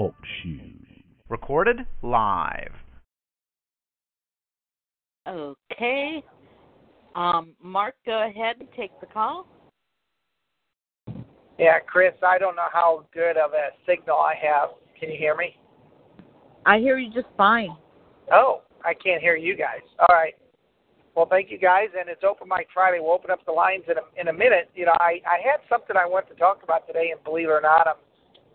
Talk shoes. Recorded live. Okay. Um, Mark, go ahead and take the call. Yeah, Chris, I don't know how good of a signal I have. Can you hear me? I hear you just fine. Oh, I can't hear you guys. All right. Well, thank you guys, and it's Open Mic Friday. We'll open up the lines in a, in a minute. You know, I, I had something I wanted to talk about today, and believe it or not, I'm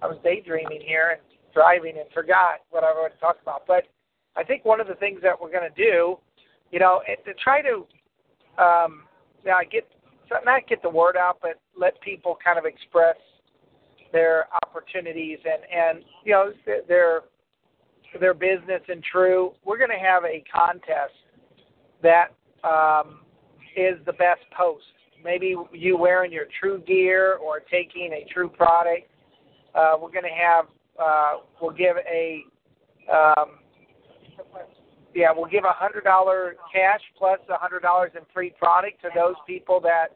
I was daydreaming here and driving and forgot what I wanted to talk about. But I think one of the things that we're going to do, you know, to try to, um, know, get not get the word out, but let people kind of express their opportunities and and you know their their business and true. We're going to have a contest that um, is the best post. Maybe you wearing your true gear or taking a true product. Uh, we're going to have uh, we'll give a um, yeah we'll give a hundred dollar cash plus a hundred dollars in free product to those people that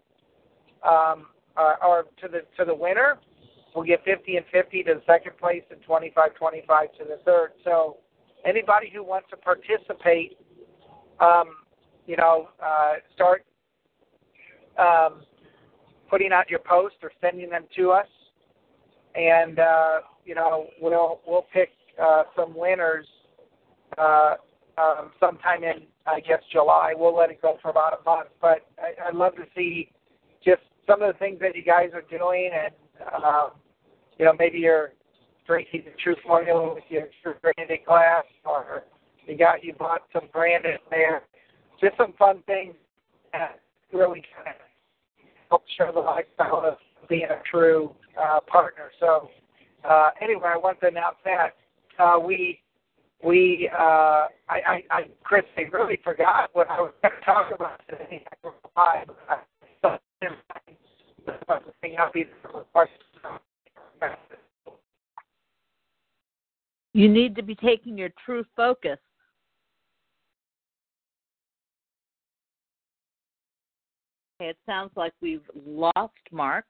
um, are, are to the to the winner. We'll give 50 and 50 to the second place and 25 25 to the third. So anybody who wants to participate, um, you know, uh, start um, putting out your post or sending them to us, and uh, you know we'll we'll pick uh, some winners uh, um, sometime in I guess July. We'll let it go for about a month, but I, I'd love to see just some of the things that you guys are doing, and uh, you know maybe you're drinking the True Formula with your True branded glass, or you got you bought some branded there. Just some fun things that really kind of help show the lifestyle of being a true uh, partner. So uh, anyway, I want to announce that uh, we we uh, I, I, I Chris, I really forgot what I was going to talk about today. I you need to be taking your true focus. Okay, it sounds like we've lost Mark.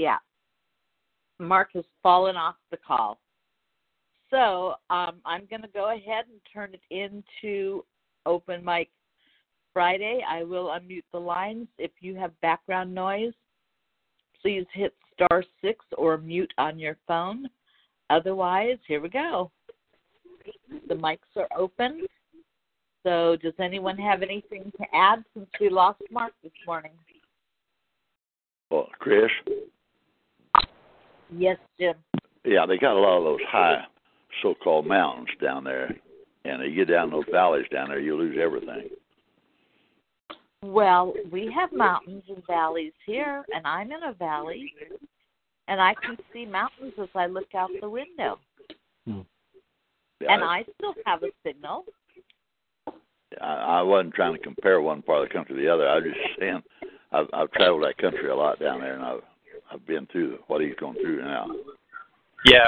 Yeah. Mark has fallen off the call. So um, I'm going to go ahead and turn it into open mic Friday. I will unmute the lines. If you have background noise, please hit star six or mute on your phone. Otherwise, here we go. The mics are open. So, does anyone have anything to add since we lost Mark this morning? Well, Chris. Yes, Jim. Yeah, they got a lot of those high so-called mountains down there, and you get down those valleys down there, you lose everything. Well, we have mountains and valleys here, and I'm in a valley, and I can see mountains as I look out the window. Hmm. and I still have a signal. I, I wasn't trying to compare one part of the country to the other. I was just saying I've, I've traveled that country a lot down there, and I've I've been through what he's going through now. Yeah.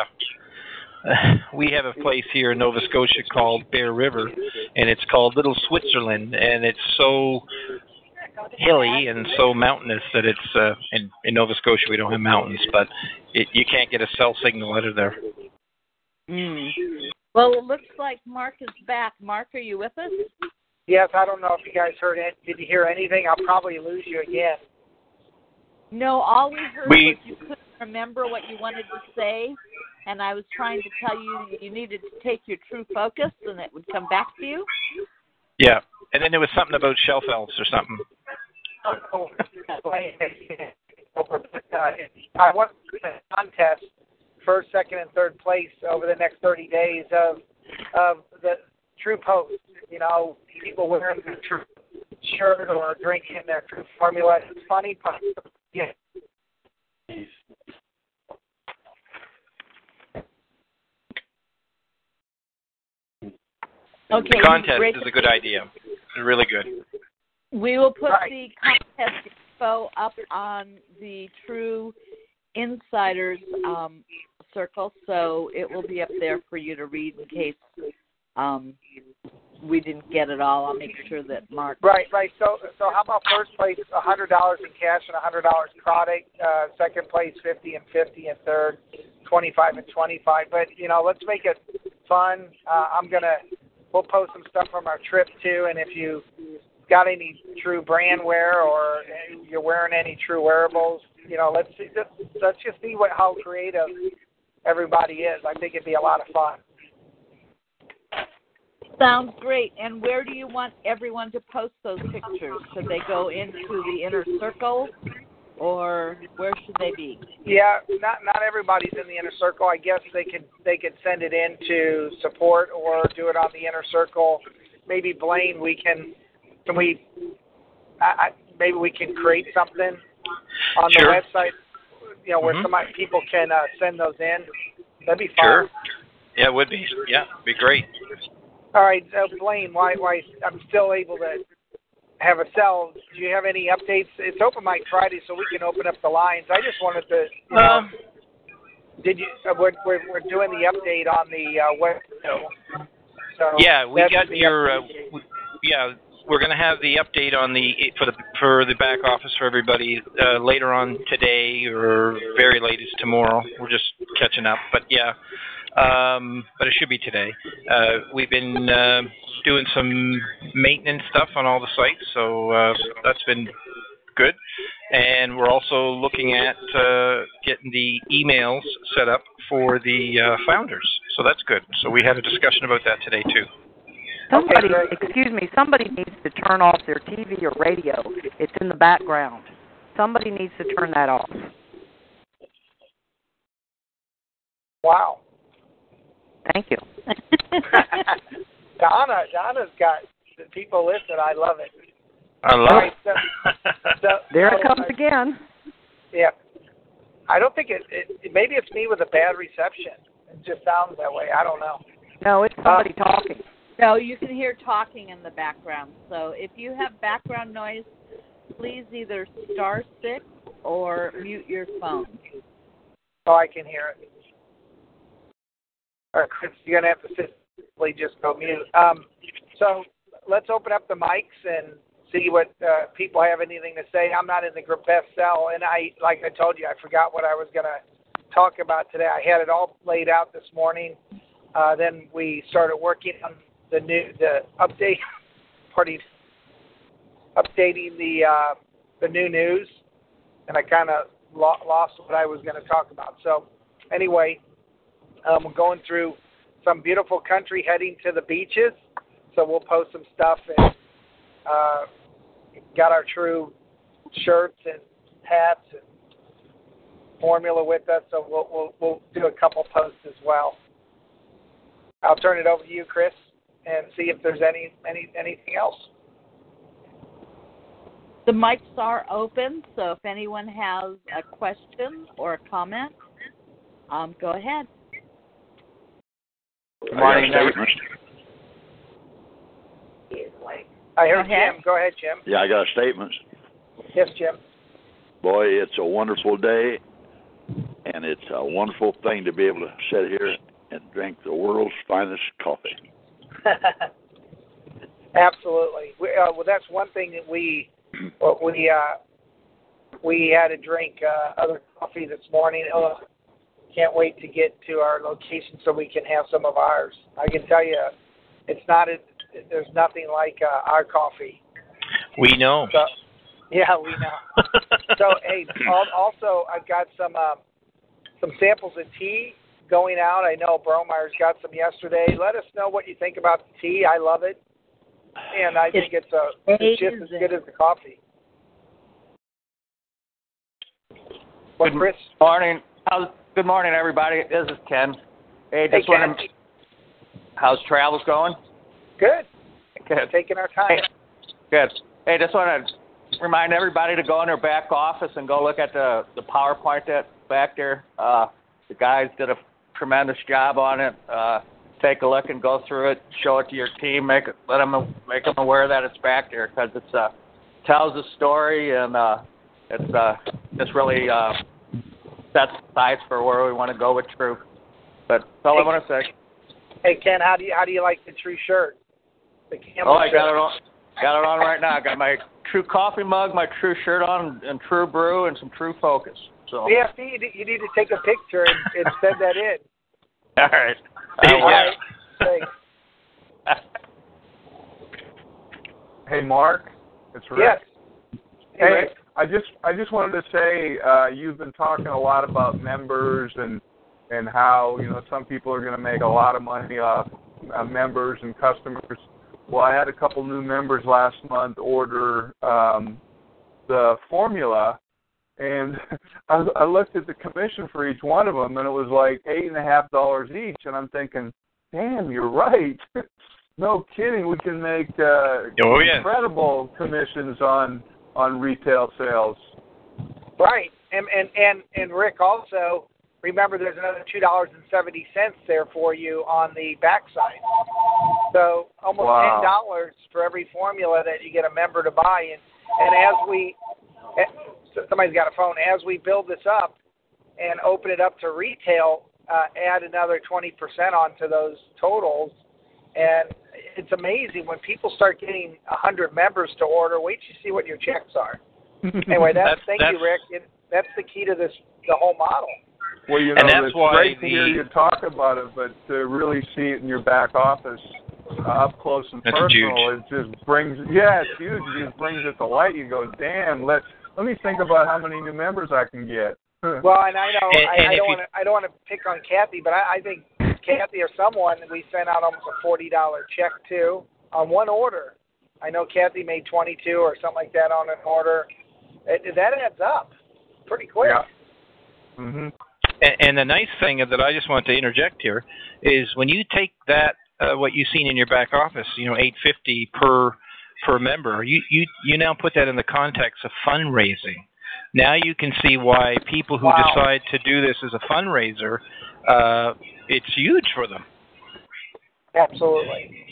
We have a place here in Nova Scotia called Bear River, and it's called Little Switzerland, and it's so hilly and so mountainous that it's uh, in, in Nova Scotia we don't have mountains, but it, you can't get a cell signal out of there. Mm. Well, it looks like Mark is back. Mark, are you with us? Yes, I don't know if you guys heard it. Did you hear anything? I'll probably lose you again. No, all we heard We- was you couldn't remember what you wanted to say, and I was trying to tell you you needed to take your true focus, and it would come back to you. Yeah. And then there was something about shelf elves or something. Oh, I want to contest first, second, and third place over the next 30 days of of the true post. You know, people wearing the true shirt or drinking their true formula. It's funny, but yeah. Okay. The contest great. is a good idea. Really good. We will put Right. the contest info up on the True Insiders um, circle, so it will be up there for you to read in case um, we didn't get it all. I'll make sure that Mark. Right, right. So, so how about first place, a hundred dollars in cash and a hundred dollars in product. Uh, second place, fifty and fifty, and third, twenty-five and twenty-five. But you know, let's make it fun. Uh, I'm gonna, we'll post some stuff from our trip too. And if you got any true brand wear or you're wearing any true wearables, you know, let's see, let's just see what how creative everybody is. I think it'd be a lot of fun. Sounds great. And where do you want everyone to post those pictures? Should they go into the inner circle, or where should they be? Yeah, not not everybody's in the inner circle. I guess they could they could send it in to support or do it on the inner circle. Maybe Blaine, we can can we I, I maybe we can create something on the Sure. website, you know, where Mhm. somebody people can uh, send those in. That'd be fun. Sure. Yeah, it would be. Yeah, it'd be great. All right, uh, Blaine, why why I'm still able to have a cell. Do you have any updates? It's open mic Friday, so we can open up the lines. I just wanted to. You know, Um, Did you? Uh, we're, we're we're doing the update on the uh, web. So yeah, we got your. Uh, yeah, we're going to have the update on the for the for the back office for everybody uh, later on today or very latest tomorrow. We're just catching up, but yeah. Um, but it should be today. Uh, we've been uh, doing some maintenance stuff on all the sites, so uh, that's been good. And we're also looking at uh, getting the emails set up for the uh, founders, so that's good. So we had a discussion about that today too. Somebody, great. excuse me, somebody needs to turn off their TV or radio. It's in the background. Somebody needs to turn that off. wow. Thank you. Donna, Donna's got the people listed. I love it. I love All right, it. so, so, There it comes uh, again. Yeah. I don't think it, it. Maybe it's me with a bad reception. It just sounds that way. I don't know. No, it's somebody talking. No, you can hear talking in the background. So if you have background noise, please either star six or mute your phone. Oh, I can hear it. All right, Chris, you're gonna have to simply just go mute. Um, so let's open up the mics and see what uh, people have anything to say. I'm not in the group best cell, and I, like I told you, I forgot what I was gonna talk about today. I had it all laid out this morning. Uh, then we started working on the new, the update, party updating the uh, the new news, and I kind of lo- lost what I was going to talk about. So, anyway, um, we're going through some beautiful country, heading to the beaches. So we'll post some stuff and uh, got our true shirts and hats and formula with us. So we'll we'll, we'll do a couple posts as well. I'll turn it over to you, Chris, and see if there's any any anything else. The mics are open, so if anyone has a question or a comment, um, go ahead. Good morning, I heard Go ahead. Jim. Go ahead, Jim. Yeah, I got statements. Yes, Jim. Boy, it's a wonderful day, and it's a wonderful thing to be able to sit here and drink the world's finest coffee. Absolutely. We, uh, well, that's one thing that we well, we uh, we had a drink uh, other coffee this morning. Oh, can't wait to get to our location so we can have some of ours. I can tell you, it's not. It, there's nothing like uh, our coffee. We know. So, yeah, we know. so hey, also I've got some uh, some samples of tea going out. I know Bromeyer's got some yesterday. Let us know what you think about the tea. I love it, and I think it's a it's just as good as the coffee. What, Good how's travels going? Good. Good. Taking our time. Good. Hey, just want to remind everybody to go in their back office and go look at the the PowerPoint that back there. Uh, the guys did a tremendous job on it. Uh, take a look and go through it. Show it to your team. Make it, let them make them aware that it's back there because it's uh, tells a story and uh, it's uh, it's really uh, sets sights for where we want to go with True. But that's all I want to say. Hey Ken, how do you how do you like the True shirt? The oh, I got it on. Got it on right now. I got my True coffee mug, my True shirt on, and True Brew, and some True Focus. So. Yeah, see, you need to take a picture and, and send that in. All right. All right. Thanks. hey, Mark. It's Rick. Yes. Hey, hey I just I just wanted to say uh, you've been talking a lot about members and and how you know some people are going to make a lot of money off uh, members and customers. Well, I had a couple new members last month order um, the formula, and I, I looked at the commission for each one of them, and it was like eight and a half dollars each. And I'm thinking, damn, you're right. no kidding, we can make uh, oh, yeah. incredible commissions on on retail sales. Right, and and and and Rick also remember there's another two dollars and seventy cents there for you on the backside. So almost wow. ten dollars for every formula that you get a member to buy. And and as we eh, somebody's got a phone, as we build this up and open it up to retail, uh, add another twenty percent onto those totals. And it's amazing when people start getting a hundred members to order. Wait till you see what your checks are. anyway, that's, that's thank that's, you, Rick. It, that's the key to this the whole model. Well, you know, and that's it's why great the, to hear you talk about it, but to really see it in your back office uh, up close and that's personal, huge. it just brings yeah, it's huge. It just brings it to light. You go, damn, let's let me think about how many new members I can get. well, and I know And- I, and I if don't want to I don't want to pick on Kathy, but I, I think Kathy or someone we sent out almost a forty dollar check to on one order. I know Kathy made twenty two or something like that on an order. It, that adds up pretty quick. Yeah. Mhm. And, and the nice thing that I just want to interject here is when you take that uh, what you've seen in your back office, you know, 850 per per member, you you you now put that in the context of fundraising. Now you can see why people who Wow. decide to do this as a fundraiser, uh, it's huge for them. Absolutely.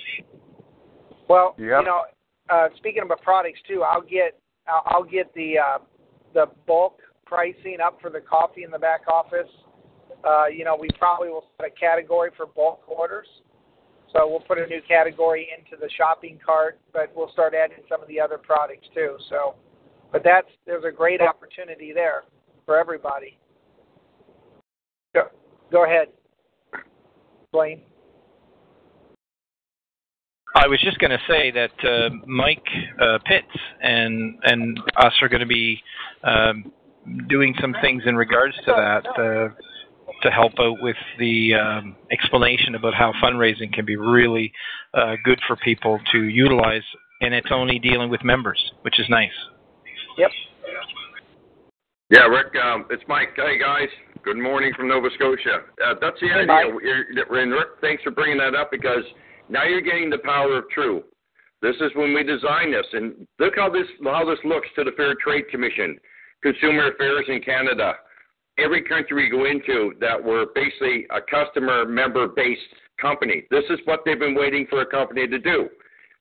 Well, Yep. you know, uh, speaking about products too, I'll get I'll, I'll get the uh, the bulk pricing up for the coffee in the back office. Uh, you know, we probably will set a category for bulk orders. So we'll put a new category into the shopping cart, but we'll start adding some of the other products too. So, but that's there's a great opportunity there for everybody. Go, go ahead, Blaine. I was just going to say that uh, Mike uh, Pitts and and us are going to be um, doing some things in regards to that uh, to help out with the um, explanation about how fundraising can be really uh, good for people to utilize, and it's only dealing with members, which is nice. Yep. Yeah, Rick, um, it's Mike. Hey, guys. Good morning from Nova Scotia. Uh, that's the idea. And Rick, thanks for bringing that up because now you're getting the power of true. This is when we design this, and look how this how this looks to the Fair Trade Commission, Consumer Affairs in Canada. Every country we go into that we're basically a customer member based company. This is what they've been waiting for a company to do.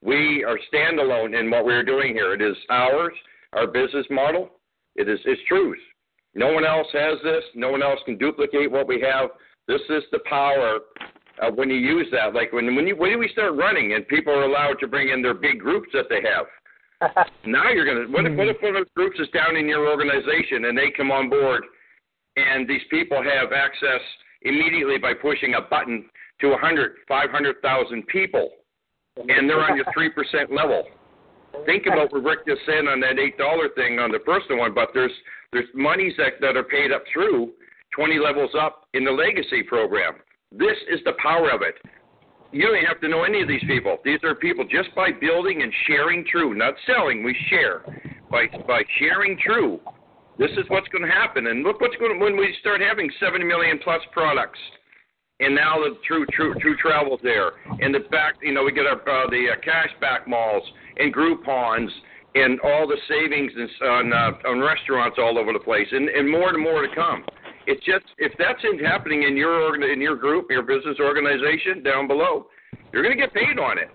We are standalone in what we're doing here. It is ours, our business model. It is it's truth. No one else has this. No one else can duplicate what we have. This is the power of when you use that. Like when when you when we start running and people are allowed to bring in their big groups that they have. Now you're gonna what if what if one of those groups is down in your organization and they come on board and these people have access immediately by pushing a button to 100, 500,000 people and they're on your 3% level. Think about what Rick just said on that $8 thing on the personal one, but there's there's monies that, that are paid up through 20 levels up in the legacy program. This is the power of it. You don't have to know any of these people. These are people just by building and sharing true, not selling. We share by by sharing true. This is what's going to happen. And look what's going to, when we start having 7 million plus products and now the True True True Travel's there, and the back, you know, we get our uh, the uh, cashback malls and Groupon's and all the savings on uh, on restaurants all over the place, and and more and more to come. It's just if that's in, happening in your organ, in your group, your business organization down below, you're going to get paid on it.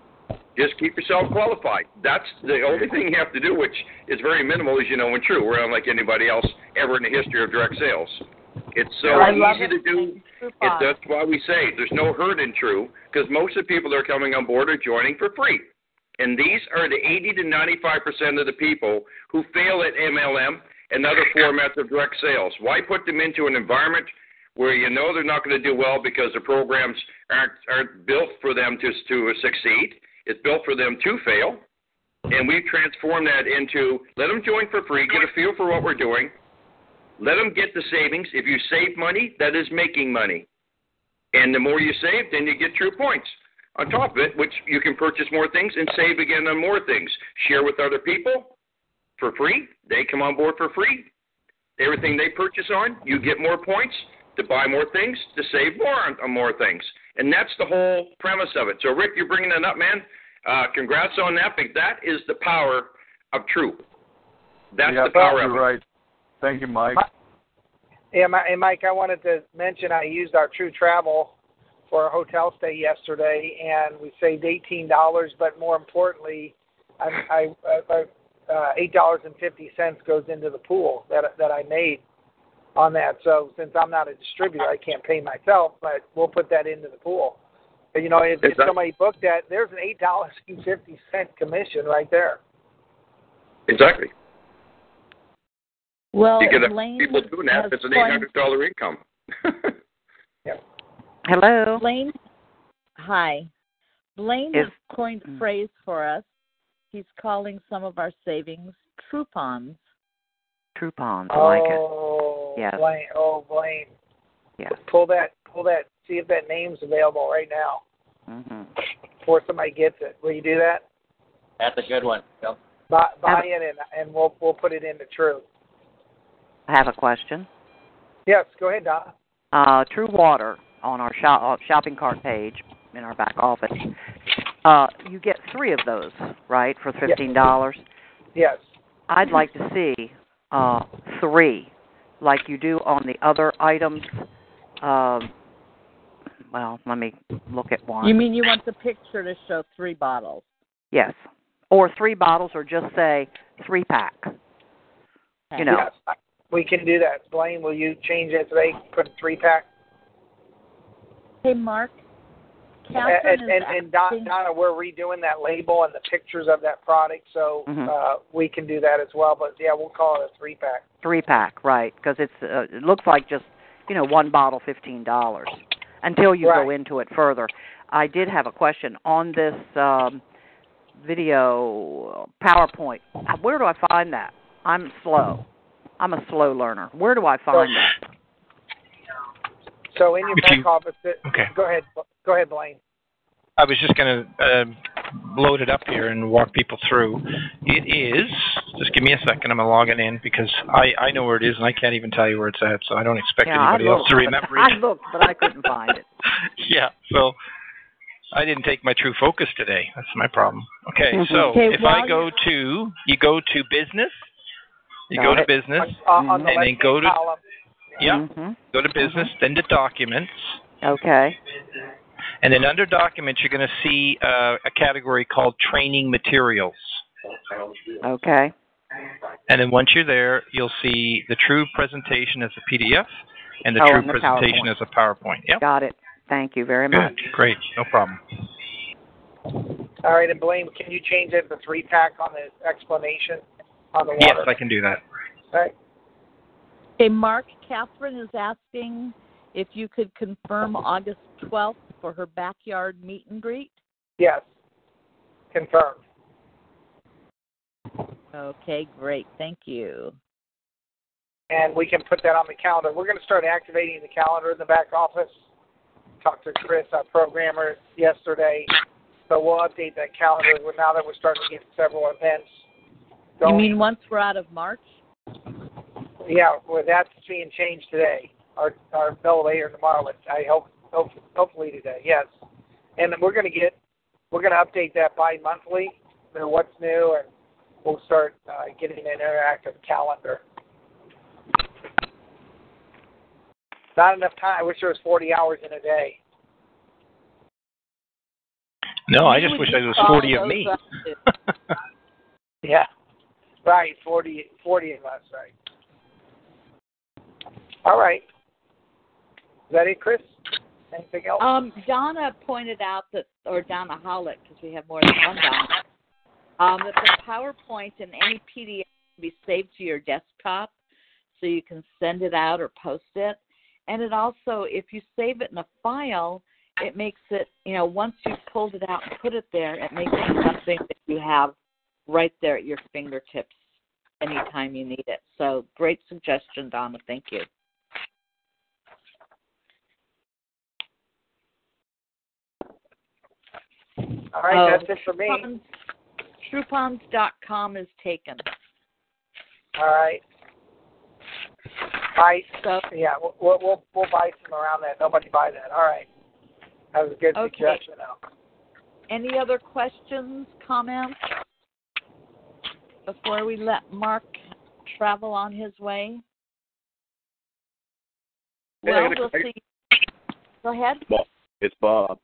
Just keep yourself qualified. That's the only thing you have to do, which is very minimal, as you know, and true. We're unlike anybody else ever in the history of direct sales. It's so I easy to do. It, that's why we say there's no hurt in true, because most of the people that are coming on board are joining for free. And these are the 80 to 95 percent of the people who fail at MLM and other formats of direct sales. Why put them into an environment where you know they're not going to do well because the programs aren't aren't built for them to to succeed? It's built for them to fail. And we've transformed that into let them join for free, get a feel for what we're doing, let them get the savings. If you save money, that is making money. And the more you save, then you get true points on top of it, which you can purchase more things and save again on more things. Share with other people for free. They come on board for free. Everything they purchase on, you get more points to buy more things, to save more on, on more things. And that's the whole premise of it. So, Rick, you're bringing that up, man. Uh, congrats on that. But that is the power of true. That's yeah, the power of it. right. Thank you, Mike. Yeah, and Mike, I wanted to mention I used our True Travel for a hotel stay yesterday, and we saved eighteen dollars. But more importantly, I, I, I uh, eight dollars and fifty cents goes into the pool that that I made on that. So since I'm not a distributor, I can't pay myself, but we'll put that into the pool. But you know, if, if somebody booked that, there's an eight dollars and fifty cent commission right there. Exactly. Well, you get Blaine people doing that, has it's an eight hundred dollar income. Hello. Blaine, hi. Blaine Is- has coined a phrase for us. He's calling some of our savings Troupons. Troupons. I like it. oh, Yes. Blaine. Oh, Blaine. Yes. Pull that. Pull that. See if that name's available right now hmm before somebody gets it. Will you do that? That's a good one. Yep. Buy, buy it and and we'll we'll put it into True. I have a question. Yes. Go ahead, Don. Uh, True Water on our shop, uh, shopping cart page in our back office. Uh, you get three of those, right, for fifteen dollars. Yes. I'd like to see uh, three, like you do on the other items. Um, well, let me look at one. You mean you want the picture to show three bottles? yes, or three bottles, or just say three pack. You know, Yes. I- We can do that. Blaine, will you change it today? Put a three pack. Hey, Mark. Catherine And is and, and Don, asking- Donna, we're redoing that label and the pictures of that product, so Mhm. uh, we can do that as well. But yeah, we'll call it a three pack. three pack, right? Because it's uh, it looks like just you know one bottle, fifteen dollars. Until you go into it further, I did have a question on this um, video PowerPoint. Where do I find that? I'm slow. I'm a slow learner. Where do I find that? So in your If back you- office, it, Okay. go ahead. Go ahead, Blaine. I was just going to uh, load it up here and walk people through. It is. Just give me a second. I'm logging in because I I know where it is and I can't even tell you where it's at. So I don't expect Yeah, I anybody else to remember it. I looked, but I couldn't find it. yeah. So I didn't take my true focus today. That's my problem. Okay. Mhm. So Okay, if I go to you go to business, you Got go to business, Uh, on the and then go to column. yeah, hmm go to business, then to documents. Okay. And then under documents, you're going to see uh, a category called training materials. Okay. And then once you're there, you'll see the true presentation as a PDF and the Oh, true and the presentation PowerPoint. as a PowerPoint. Yep. Got it. Thank you very much. Good. Great. No problem. All right, and Blaine, can you change it to three pack on the explanation on the Yes. I can do that. All right. Hey, Mark. Catherine is asking if you could confirm August 12th for her backyard meet and greet. Yes. Confirmed. Okay, great. Thank you. and we can put that on the calendar. We're going to start activating the calendar in the back office. Talked to Chris, our programmer, yesterday, so we'll update that calendar now that we're starting to get several events. You mean once we're out of March? Yeah, well, that's being changed today. Our our bill later tomorrow. But I hope Hopefully, hopefully today, yes. And we're going to get, we're going to update that bi-monthly, you know, what's new, and we'll start uh, getting an interactive calendar. Not enough time. I wish there was 40 hours in a day. No, I just wish there was 40 of me. yeah. Right, 40, 40 of us, right. All right. Is that it, Chris? Anything else? Um, Donna pointed out that, or Donna Howlett, because we have more than one Donna, um, that the PowerPoint and any PDF can be saved to your desktop, so you can send it out or post it. And it also, if you save it in a file, it makes it, you know, once you've pulled it out and put it there, it makes it something that you have right there at your fingertips anytime you need it. So great suggestion, Donna. Thank you. All right, Oh, that's it for me. Troupons, Troupons.com is taken. All right. Buy, So yeah, we'll, we'll we'll we'll buy some around that. Nobody buy that. All right. That was a good Okay. suggestion. Though. any other questions, comments before we let Mark travel on his way? Hey, Well, got a- we'll see. Go ahead. Bob. It's Bob.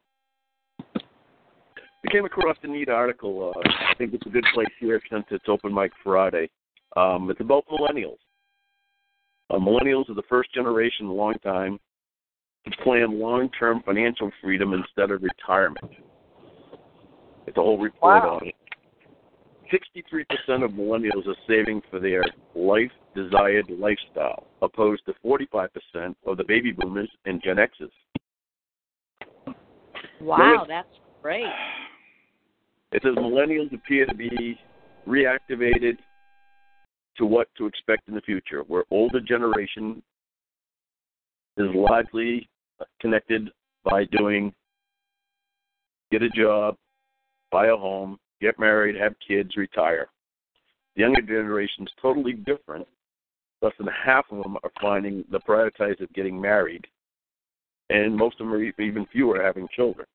We came across a neat article. Uh, I think it's a good place here since it's Open Mic Friday. Um, it's about millennials. Uh, millennials are the first generation in a long time to plan long-term financial freedom instead of retirement. It's a whole report Wow. on it. 63% of millennials are saving for their life desired lifestyle, opposed to 45% of the baby boomers and Gen X's. Wow, that's great. It says millennials appear to be reactivated to what to expect in the future, where older generation is largely connected by doing get a job, buy a home, get married, have kids, retire. The younger generation is totally different. Less than half of them are finding the prioritize of getting married, and most of them are even fewer having children.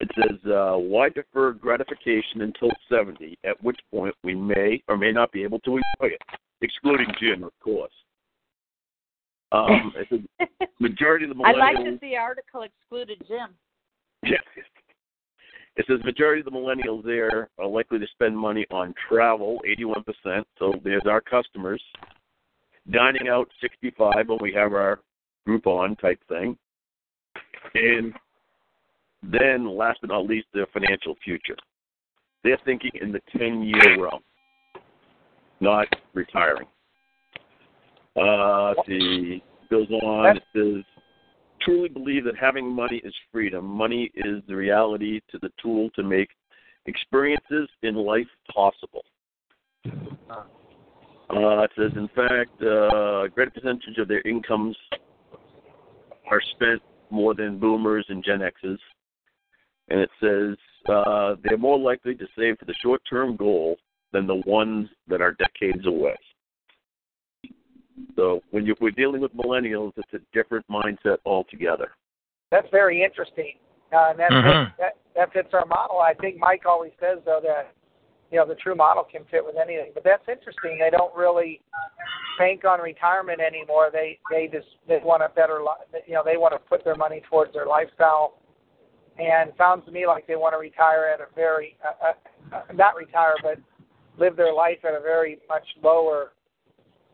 It says, uh, why defer gratification until 70, at which point we may or may not be able to enjoy it, excluding Jim, of course. Um, majority of the millennials. I millennials. like that the article excluded Jim. Yeah. It says majority of the millennials there are likely to spend money on travel, 81%. So there's our customers. Dining out, 65 when we have our Groupon type thing. And then, last but not least, their financial future. They're thinking in the 10 year realm, not retiring. Uh, see, goes on. It says, truly believe that having money is freedom. Money is the reality to the tool to make experiences in life possible. Uh, it says, in fact, uh, a greater percentage of their incomes are spent more than boomers and Gen X's. And it says uh, they're more likely to save for the short term goal than the ones that are decades away. So when you, we're dealing with millennials, it's a different mindset altogether. That's very interesting. Uh, and that, Mhm. that that fits our model. I think Mike always says though that you know the true model can fit with anything. But that's interesting. They don't really bank on retirement anymore. They they just they want a better li- you know they want to put their money towards their lifestyle. And sounds to me like they want to retire at a very uh, uh, uh, not retire but live their life at a very much lower.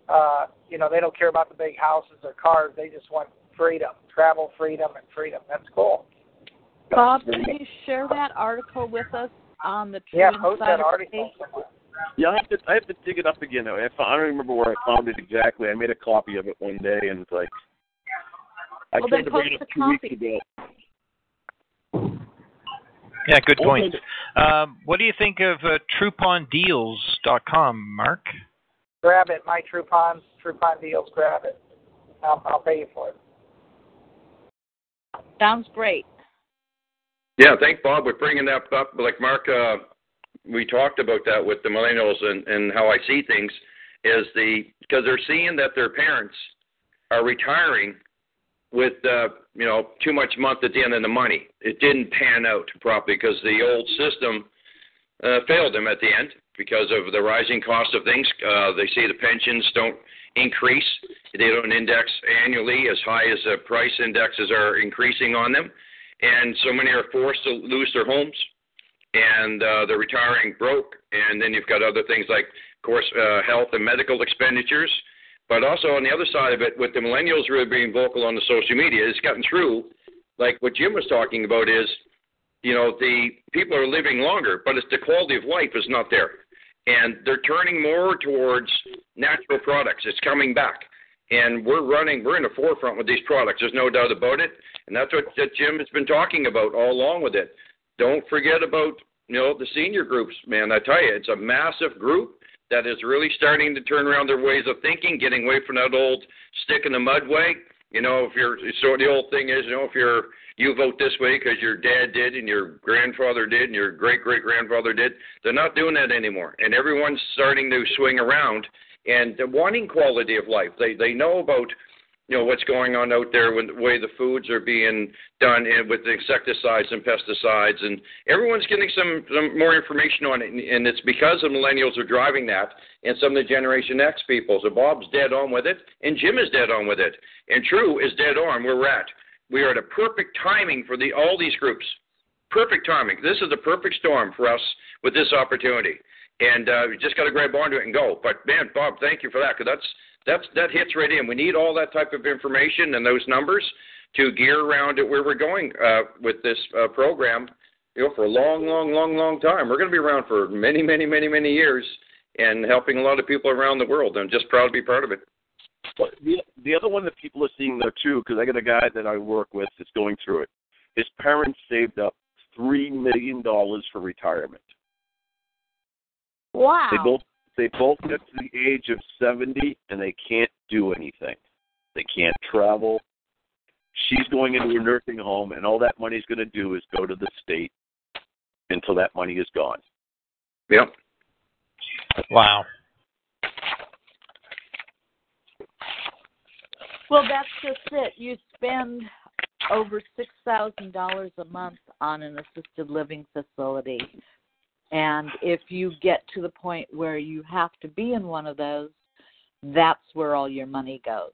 Uh, you know they don't care about the big houses or cars. They just want freedom, travel freedom, and freedom. That's cool. Bob, can you share that article with us on the True Yeah, post that Insider article. Yeah, I have to I have to dig it up again. I, I don't remember where I found it exactly. I made a copy of it one day, and it's like I Well, tried to bring it post up a two weeks ago. Yeah, good point. Um, what do you think of uh, TrouponDeals.com, Mark? Grab it, my Troupons, Troupon deals. Grab it. I'll, I'll pay you for it. Sounds great. Yeah, thanks, Bob for bringing that up. Like Mark, uh, we talked about that with the millennials and, and how I see things is the because they're seeing that their parents are retiring with uh, you know too much month at the end of the money. It didn't pan out properly because the old system uh, failed them at the end because of the rising cost of things. Uh, they say the pensions don't increase; they don't index annually as high as the price indexes are increasing on them, and so many are forced to lose their homes, and uh, they're retiring broke. And then you've got other things like, of course, uh, health and medical expenditures. But also on the other side of it, with the millennials really being vocal on the social media, it's gotten through. Like what Jim was talking about is, you know, the people are living longer, but it's the quality of life is not there, and they're turning more towards natural products. It's coming back, and we're running. We're in the forefront with these products. There's no doubt about it, and that's what that Jim has been talking about all along with it. Don't forget about you know the senior groups, man. I tell you, it's a massive group that is really starting to turn around their ways of thinking, getting away from that old stick in the mud way. You know, if you're so the old thing is, you know, if you're you vote this way because your dad did and your grandfather did and your great great grandfather did, they're not doing that anymore, and everyone's starting to swing around and wanting quality of life. They they know about you know what's going on out there with the way the foods are being done and with the insecticides and pesticides and everyone's getting some, some more information on it and it's because the millennials are driving that and some of the generation x people. So bob's dead on with it and jim is dead on with it. And true is dead on where we're at we are at a perfect timing for the all these groups perfect timing this is the perfect storm for us with this opportunity and uh, we just got to grab onto it and go but man bob thank you for that because that's that's that hits right in. We need all that type of information and those numbers to gear around it where we're going uh, with this uh, program. You know, for a long, long, long, long time. We're going to be around for many, many, many, many years, and helping a lot of people around the world. I'm just proud to be part of it. But the the other one that people are seeing though too, because I got a guy that I work with that's going through it. His parents saved up three million dollars for retirement. Wow. They both they both get to the age of 70 and they can't do anything. They can't travel. She's going into a nursing home, and all that money's going to do is go to the state until that money is gone. Yep. Wow. Well, that's just it. You spend over six thousand dollars a month on an assisted living facility and if you get to the point where you have to be in one of those, that's where all your money goes.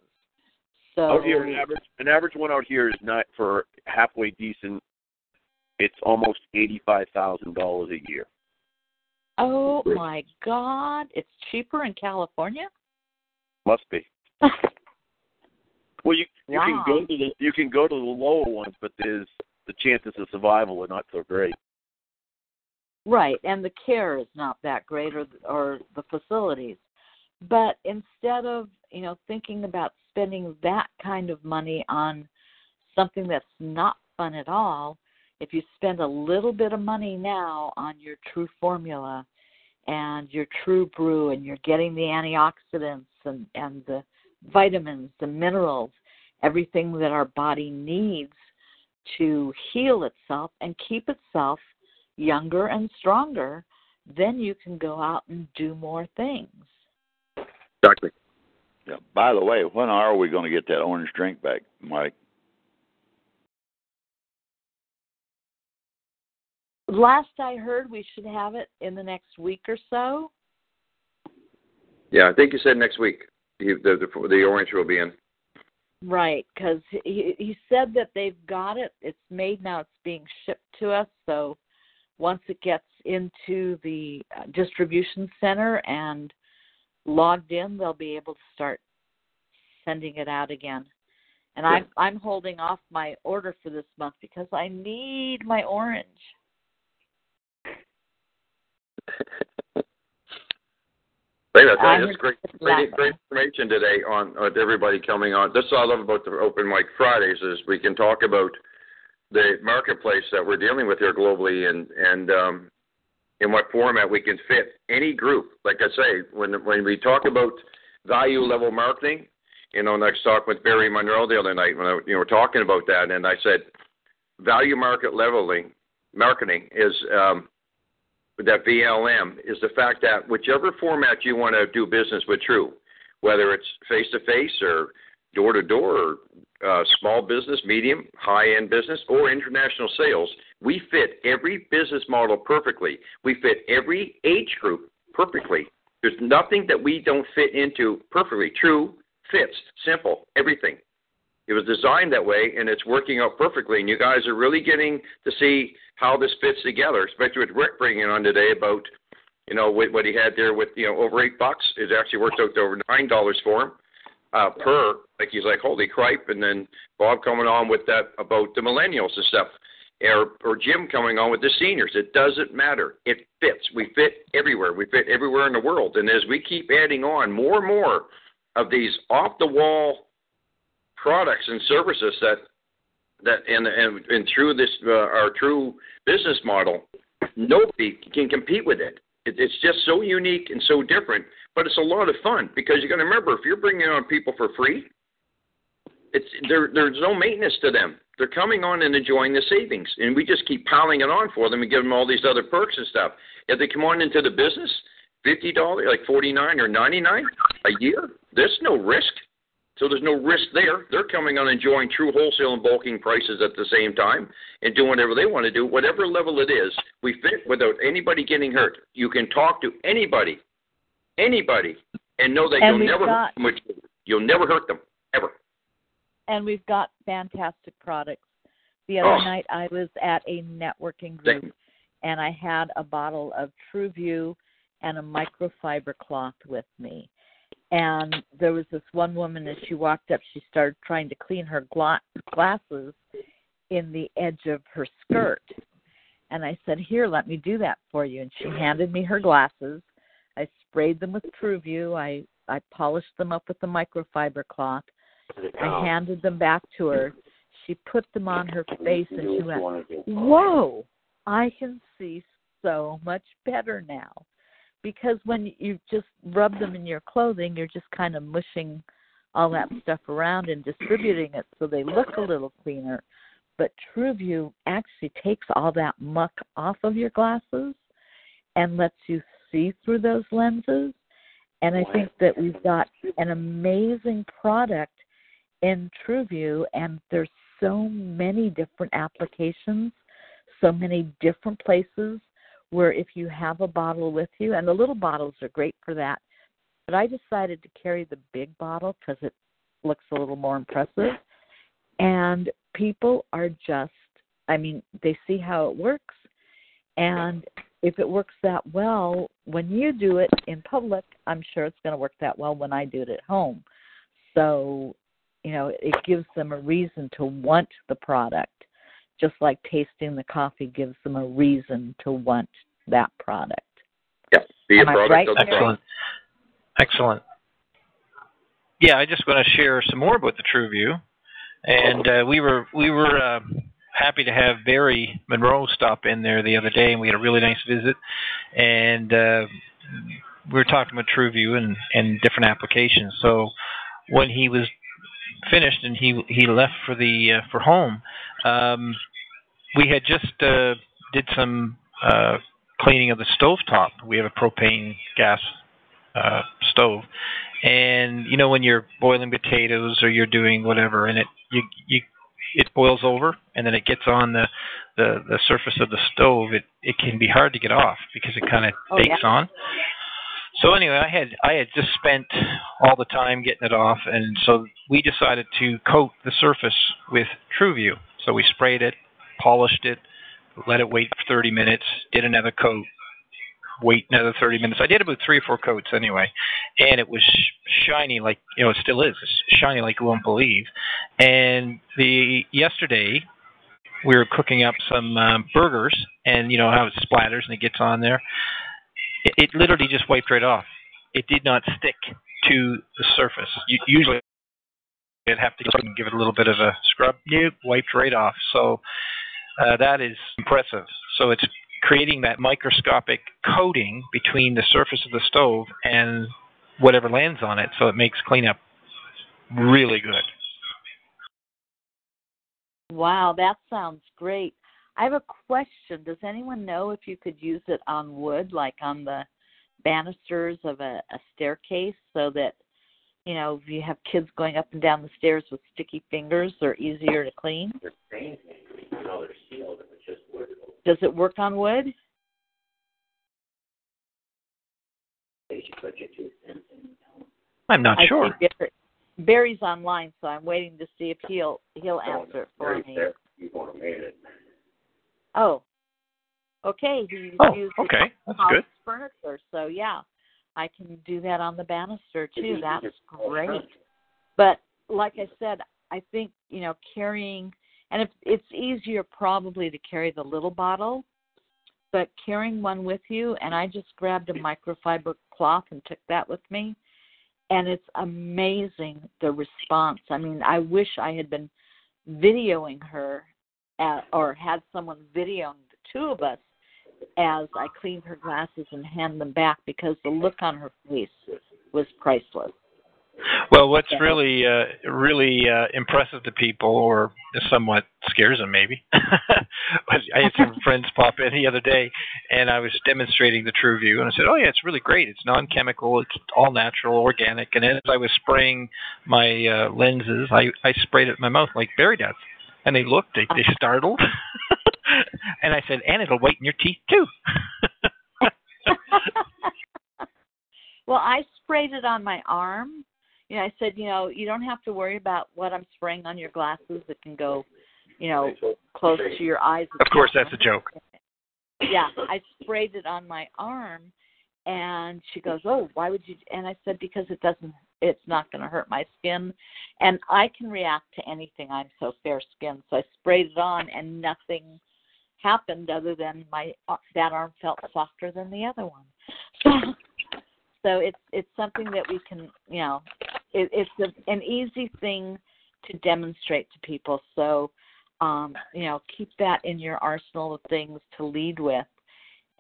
So out here, an average an average one out here is not for halfway decent. It's almost eighty five thousand dollars a year. Oh my God! It's cheaper in California. Must be. well, you you wow. can go to the you can go to the lower ones, but there's the chances of survival are not so great. Right, and the care is not that great, or or the facilities. But instead of you know thinking about spending that kind of money on something that's not fun at all, if you spend a little bit of money now on your true formula and your true brew, and you're getting the antioxidants and and the vitamins, the minerals, everything that our body needs to heal itself and keep itself younger and stronger, then you can go out and do more things. Exactly. Yeah. By the way, when are we going to get that orange drink back, Mike? Last I heard, we should have it in the next week or so. Yeah, I think you said next week. The, the the orange will be in. Right, because he he said that they've got it. It's made now. It's being shipped to us. So once it gets into the uh, distribution center and logged in, they'll be able to start sending it out again. And I'm I'm holding off my order for this month because I need my orange. I tell you, that's great, great, great information today on, on everybody coming on. That's what I love about the Open Mic Fridays is we can talk about the marketplace that we're dealing with here globally and and um, in what format we can fit any group. Like I say, when when we talk about value level marketing, you know, next talk with Barry Monroe the other night when I, you know we're talking about that, and I said value market leveling marketing is um, that VLM is the fact that whichever format you want to do business with True, whether it's face to face or door to door small business, medium, high end business, or international sales, we fit every business model perfectly. We fit every age group perfectly. There's nothing that we don't fit into perfectly. True, fits, simple, everything. It was designed that way, and it's working out perfectly. And you guys are really getting to see how this fits together, especially with Rick bringing on today about, you know, what he had there with you know over eight bucks. It actually worked out to over nine dollars for him uh, per. Like he's like, holy cripe! And then Bob coming on with that about the millennials and stuff, or or Jim coming on with the seniors. It doesn't matter. It fits. We fit everywhere. We fit everywhere in the world. And as we keep adding on more and more of these off the wall products and services that that and and, and through this uh, our true business model, nobody can compete with it. it. It's just so unique and so different, but it's a lot of fun because you're going to remember if you're bringing on people for free, it's there. There's no maintenance to them. They're coming on and enjoying the savings, and we just keep piling it on for them and give them all these other perks and stuff. If they come on into the business, fifty dollars, like forty nine or ninety nine a year, there's no risk. So there's no risk there. They're coming on enjoying true wholesale and bulking prices at the same time and doing whatever they want to do, whatever level it is. We fit without anybody getting hurt. You can talk to anybody, anybody, and know that And you'll never got- hurt them. You'll never hurt them ever. and we've got fantastic products. The other Oh. night I was at a networking group and I had a bottle of TrueView and a microfiber cloth with me. And there was this one woman as she walked up, she started trying to clean her gla- glasses in the edge of her skirt. And I said, "Here, let me do that for you." And she handed me her glasses. I sprayed them with TrueView. I I polished them up with the microfiber cloth. I handed them back to her. She put them on her face and she went, Whoa, I can see so much better now. Because when you just rub them in your clothing, you're just kind of mushing all that mm-hmm. stuff around and distributing it so they look a little cleaner. But TrueView actually takes all that muck off of your glasses and lets you see through those lenses. And I think that we've got an amazing product in TrueView, and there's so many different applications, so many different places where if you have a bottle with you, and the little bottles are great for that, but I decided to carry the big bottle because it looks a little more impressive. And people are just, I mean, they see how it works. And if it works that well when you do it in public, I'm sure it's going to work that well when I do it at home. So, you know, it gives them a reason to want the product, just like tasting the coffee gives them a reason to want that product. Yeah, be a product right, of the Gary? Excellent. Excellent. Yeah, I just want to share some more about the TrueView, and uh, we were we were uh, happy to have Barry Monroe stop in there the other day, and we had a really nice visit, and uh, we were talking about TrueView and and different applications. So when he was finished and he he left for the uh, for home, um, we had just uh, did some uh, cleaning of the stove top. We have a propane gas uh, stove, and you know when you're boiling potatoes or you're doing whatever, and it you you it boils over and then it gets on the the the surface of the stove. It it can be hard to get off because it kind of Oh, bakes yeah. on. So anyway, I had I had just spent all the time getting it off, and so we decided to coat the surface with TrueView. So we sprayed it, polished it, let it wait for 30 minutes, did another coat, wait another 30 minutes. I did about three or four coats anyway, and it was shiny like you know it still is it's shiny like you won't believe. And the yesterday we were cooking up some um, burgers, and you know how it splatters and it gets on there. It, it literally just wiped right off. It did not stick to the surface. You, usually, I'd have to give it a little bit of a scrub. Nope, wiped right off. So uh, that is impressive. So it's creating that microscopic coating between the surface of the stove and whatever lands on it, so it makes cleanup really good. Wow, that sounds great. I have a question. Does anyone know if you could use it on wood, like on the banisters of a, a staircase, so that you know, if you have kids going up and down the stairs with sticky fingers, they're easier to clean. Does it work on wood? I'm not I sure. Barry's online, so I'm waiting to see if he'll he'll answer it for me. Oh, okay. He Oh, used okay. That's good. furniture, so yeah, I can do that on the banister too. That's great. But like I said, I think you know carrying, and if it's easier probably to carry the little bottle, but carrying one with you, and I just grabbed a microfiber cloth and took that with me, and it's amazing the response. I mean, I wish I had been videoing her at, or had someone videoing the two of us as I cleaned her glasses and hand them back because the look on her face was priceless. Well, what's really uh, really uh, impressive to people, or somewhat scares them, maybe. was I had some friends pop in the other day, and I was demonstrating the True View, and I said, "Oh yeah, it's really great. It's non-chemical. It's all natural, organic." And then as I was spraying my uh, lenses, I I sprayed it in my mouth like Barry does, and they looked, they they startled, and I said, "And it'll whiten your teeth too." well, I sprayed it on my arm. You know, I said, you know, you don't have to worry about what I'm spraying on your glasses. It can go, you know, close to your eyes. of course, that's a joke. yeah, I sprayed it on my arm, and she goes, "Oh, why would you?" And I said, "Because it doesn't. It's not going to hurt my skin, and I can react to anything. I'm so fair skinned." So I sprayed it on, and nothing happened other than my uh, that arm felt softer than the other one. So, so it's it's something that we can, you know, it, it's a, an easy thing to demonstrate to people. So um, you know, keep that in your arsenal of things to lead with.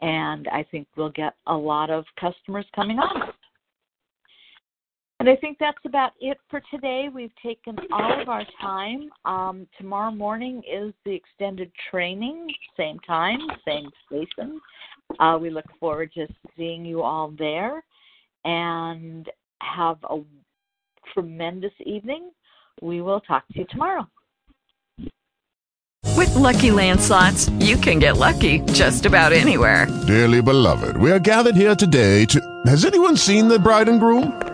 And I think we'll get a lot of customers coming on. And I think that's about it for today. We've taken all of our time. Um, tomorrow morning is the extended training, same time, same station. Uh, we look forward to seeing you all there and have a tremendous evening. We will talk to you tomorrow. With Lucky Land slots, you can get lucky just about anywhere. Dearly beloved, we are gathered here today to. Has anyone seen the bride and groom?